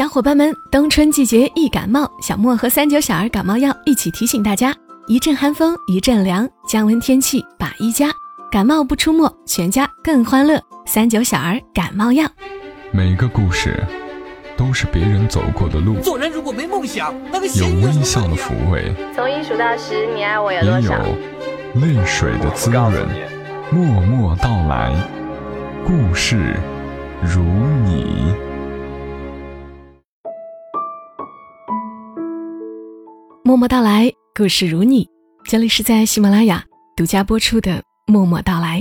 小伙伴们，冬春季节易感冒，小莫和三九小儿感冒药一起提醒大家：一阵寒风一阵凉，降温天气把衣加，感冒不出没，全家更欢乐。三九小儿感冒药。每个故事都是别人走过的路，做人如果没梦想，那个有微笑的抚慰，从一数到十，你爱我有也多少？有泪水的滋润。默默到来，故事如你。默默到来，故事如你。这里是在喜马拉雅独家播出的《默默到来》，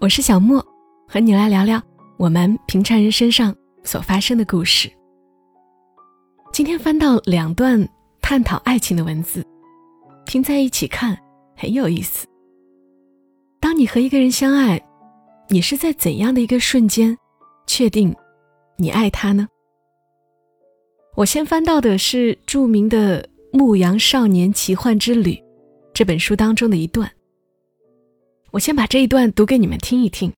我是小莫，和你来聊聊我们平常人身上所发生的故事。今天翻到两段探讨爱情的文字，拼在一起看很有意思。当你和一个人相爱，你是在怎样的一个瞬间确定你爱他呢？我先翻到的是著名的《牧羊少年奇幻之旅》这本书当中的一段。我先把这一段读给你们听一听。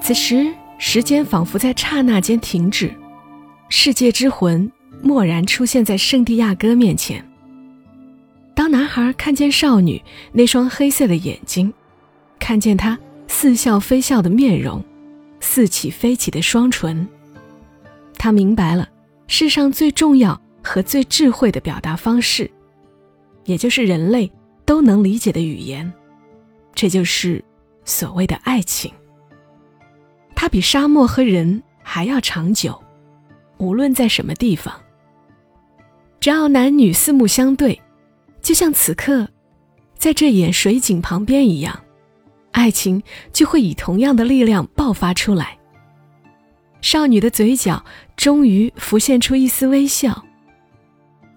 此时，时间仿佛在刹那间停止，世界之魂蓦然出现在圣地亚哥面前。当男孩看见少女那双黑色的眼睛，看见她似笑非笑的面容，似起非起的双唇，他明白了世上最重要和最智慧的表达方式，也就是人类都能理解的语言，这就是所谓的爱情。它比沙漠和人还要长久，无论在什么地方，只要男女四目相对。就像此刻，在这眼水井旁边一样，爱情就会以同样的力量爆发出来。少女的嘴角终于浮现出一丝微笑。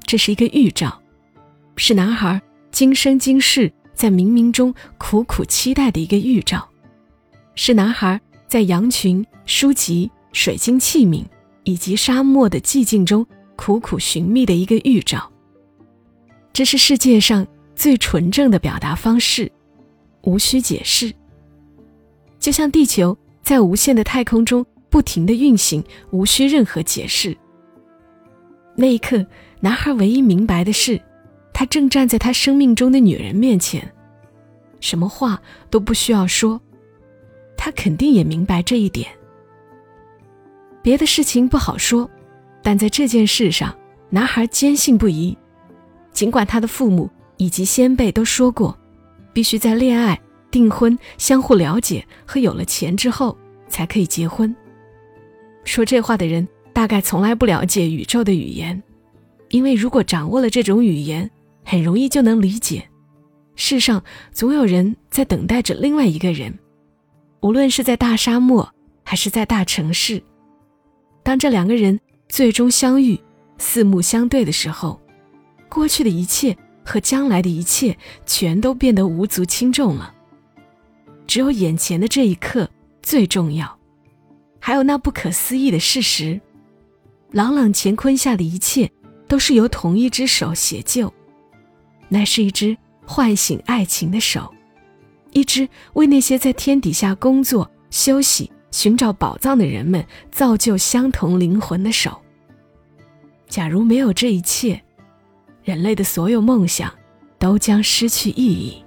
这是一个预兆，是男孩今生今世在冥冥中苦苦期待的一个预兆，是男孩在羊群、书籍、水晶器皿以及沙漠的寂静中苦苦寻觅的一个预兆。这是世界上最纯正的表达方式，无需解释。就像地球在无限的太空中不停的运行，无需任何解释。那一刻，男孩唯一明白的是，他正站在他生命中的女人面前，什么话都不需要说，他肯定也明白这一点。别的事情不好说，但在这件事上，男孩坚信不疑。尽管他的父母以及先辈都说过，必须在恋爱、订婚、相互了解和有了钱之后才可以结婚。说这话的人大概从来不了解宇宙的语言，因为如果掌握了这种语言，很容易就能理解，世上总有人在等待着另外一个人，无论是在大沙漠还是在大城市。当这两个人最终相遇、四目相对的时候。过去的一切和将来的一切全都变得无足轻重了，只有眼前的这一刻最重要。还有那不可思议的事实：朗朗乾坤下的一切都是由同一只手写就，那是一只唤醒爱情的手，一只为那些在天底下工作、休息、寻找宝藏的人们造就相同灵魂的手。假如没有这一切，人类的所有梦想都将失去意义。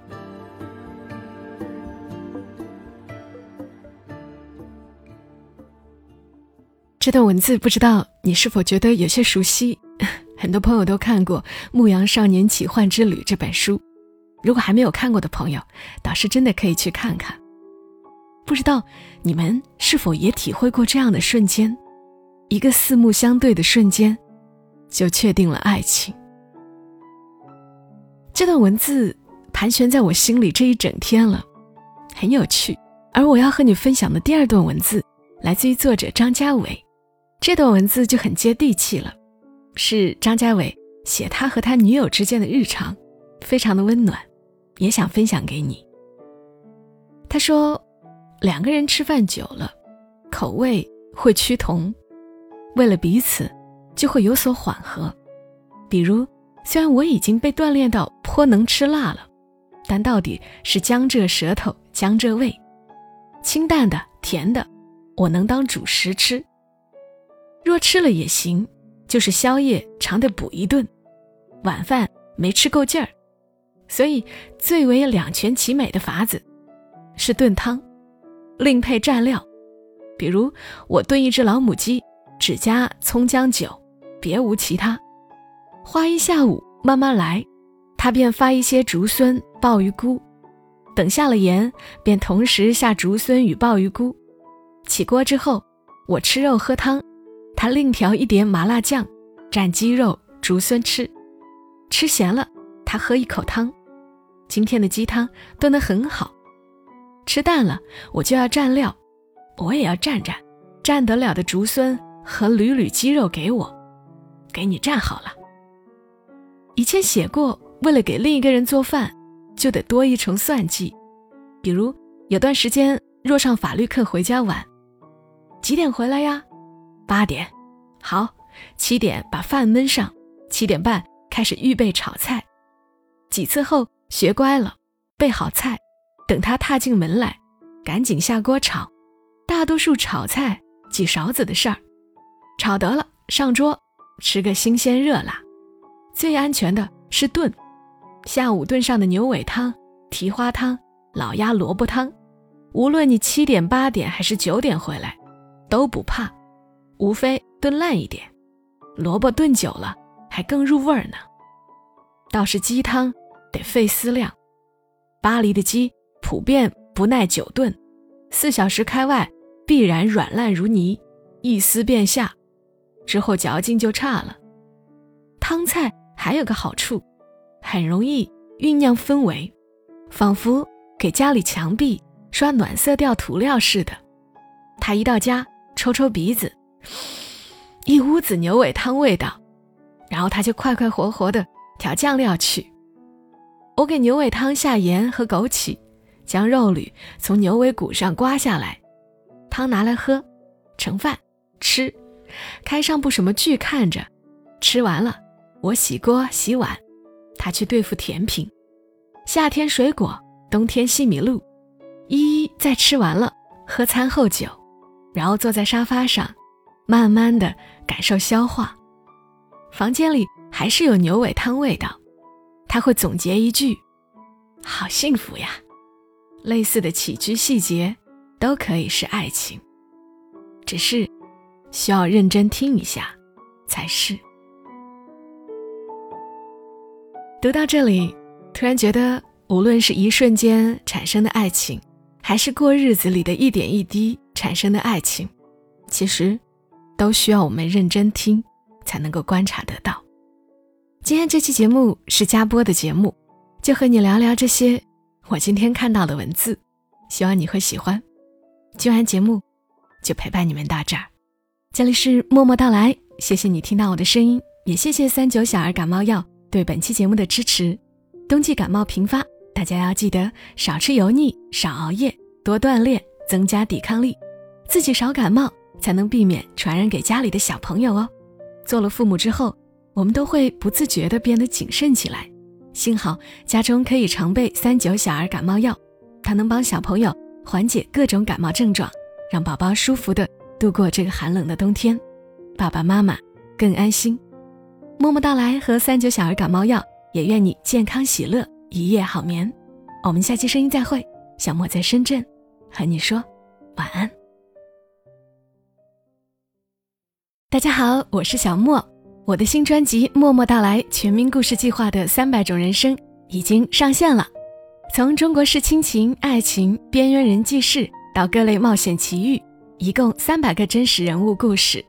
这段文字不知道你是否觉得有些熟悉？很多朋友都看过《牧羊少年奇幻之旅》这本书，如果还没有看过的朋友，倒是真的可以去看看。不知道你们是否也体会过这样的瞬间？一个四目相对的瞬间，就确定了爱情。这段文字盘旋在我心里这一整天了，很有趣。而我要和你分享的第二段文字，来自于作者张家伟。这段文字就很接地气了，是张家伟写他和他女友之间的日常，非常的温暖，也想分享给你。他说，两个人吃饭久了，口味会趋同，为了彼此，就会有所缓和，比如。虽然我已经被锻炼到颇能吃辣了，但到底是江浙舌头江浙味，清淡的甜的，我能当主食吃。若吃了也行，就是宵夜常得补一顿，晚饭没吃够劲儿。所以最为两全其美的法子是炖汤，另配蘸料。比如我炖一只老母鸡，只加葱姜酒，别无其他。花一下午慢慢来，他便发一些竹荪、鲍鱼菇。等下了盐，便同时下竹荪与鲍鱼菇。起锅之后，我吃肉喝汤，他另调一碟麻辣酱，蘸鸡肉、竹荪吃。吃咸了，他喝一口汤。今天的鸡汤炖得很好。吃淡了，我就要蘸料，我也要蘸蘸，蘸得了的竹荪和缕缕鸡肉给我，给你蘸好了。以前写过，为了给另一个人做饭。就得多一重算计，比如有段时间若上法律课回家晚，几点回来呀？八点，好，七点把饭焖上，七点半开始预备炒菜。几次后学乖了，备好菜，等他踏进门来，赶紧下锅炒。大多数炒菜几勺子的事儿，炒得了上桌，吃个新鲜热辣。最安全的是炖。下午炖上的牛尾汤、蹄花汤、老鸭萝卜汤，无论你七点、八点还是九点回来，都不怕，无非炖烂一点，萝卜炖久了还更入味儿呢。倒是鸡汤得费思量，巴黎的鸡普遍不耐久炖，四小时开外必然软烂如泥，一撕便下，之后嚼劲就差了。汤菜还有个好处。很容易酝酿氛围，仿佛给家里墙壁刷暖色调涂料似的。他一到家，抽抽鼻子，一屋子牛尾汤味道，然后他就快快活活的调酱料去。我给牛尾汤下盐和枸杞，将肉缕从牛尾骨上刮下来，汤拿来喝，盛饭吃，开上部什么剧看着，吃完了，我洗锅洗碗。他去对付甜品，夏天水果，冬天西米露，一一再吃完了，喝餐后酒，然后坐在沙发上，慢慢的感受消化。房间里还是有牛尾汤味道，他会总结一句：“好幸福呀。”类似的起居细节都可以是爱情，只是需要认真听一下才是。读到这里，突然觉得，无论是一瞬间产生的爱情，还是过日子里的一点一滴产生的爱情，其实都需要我们认真听，才能够观察得到。今天这期节目是加播的节目，就和你聊聊这些我今天看到的文字，希望你会喜欢。听完节目，就陪伴你们到这儿。这里是默默到来，谢谢你听到我的声音，也谢谢三九小儿感冒药。对本期节目的支持，冬季感冒频发，大家要记得少吃油腻，少熬夜，多锻炼，增加抵抗力，自己少感冒，才能避免传染给家里的小朋友哦。做了父母之后，我们都会不自觉地变得谨慎起来。幸好家中可以常备三九小儿感冒药，它能帮小朋友缓解各种感冒症状，让宝宝舒服地度过这个寒冷的冬天，爸爸妈妈更安心。默默到来和三九小儿感冒药，也愿你健康喜乐，一夜好眠。我们下期声音再会，小莫在深圳，和你说晚安。大家好，我是小莫，我的新专辑《默默到来：全民故事计划》的三百种人生已经上线了，从中国式亲情、爱情、边缘人记事到各类冒险奇遇，一共三百个真实人物故事。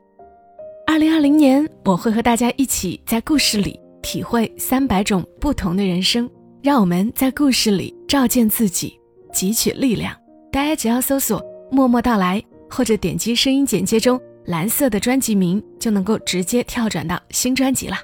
二零二零年，我会和大家一起在故事里体会三百种不同的人生，让我们在故事里照见自己，汲取力量。大家只要搜索“默默到来”或者点击声音简介中蓝色的专辑名，就能够直接跳转到新专辑了。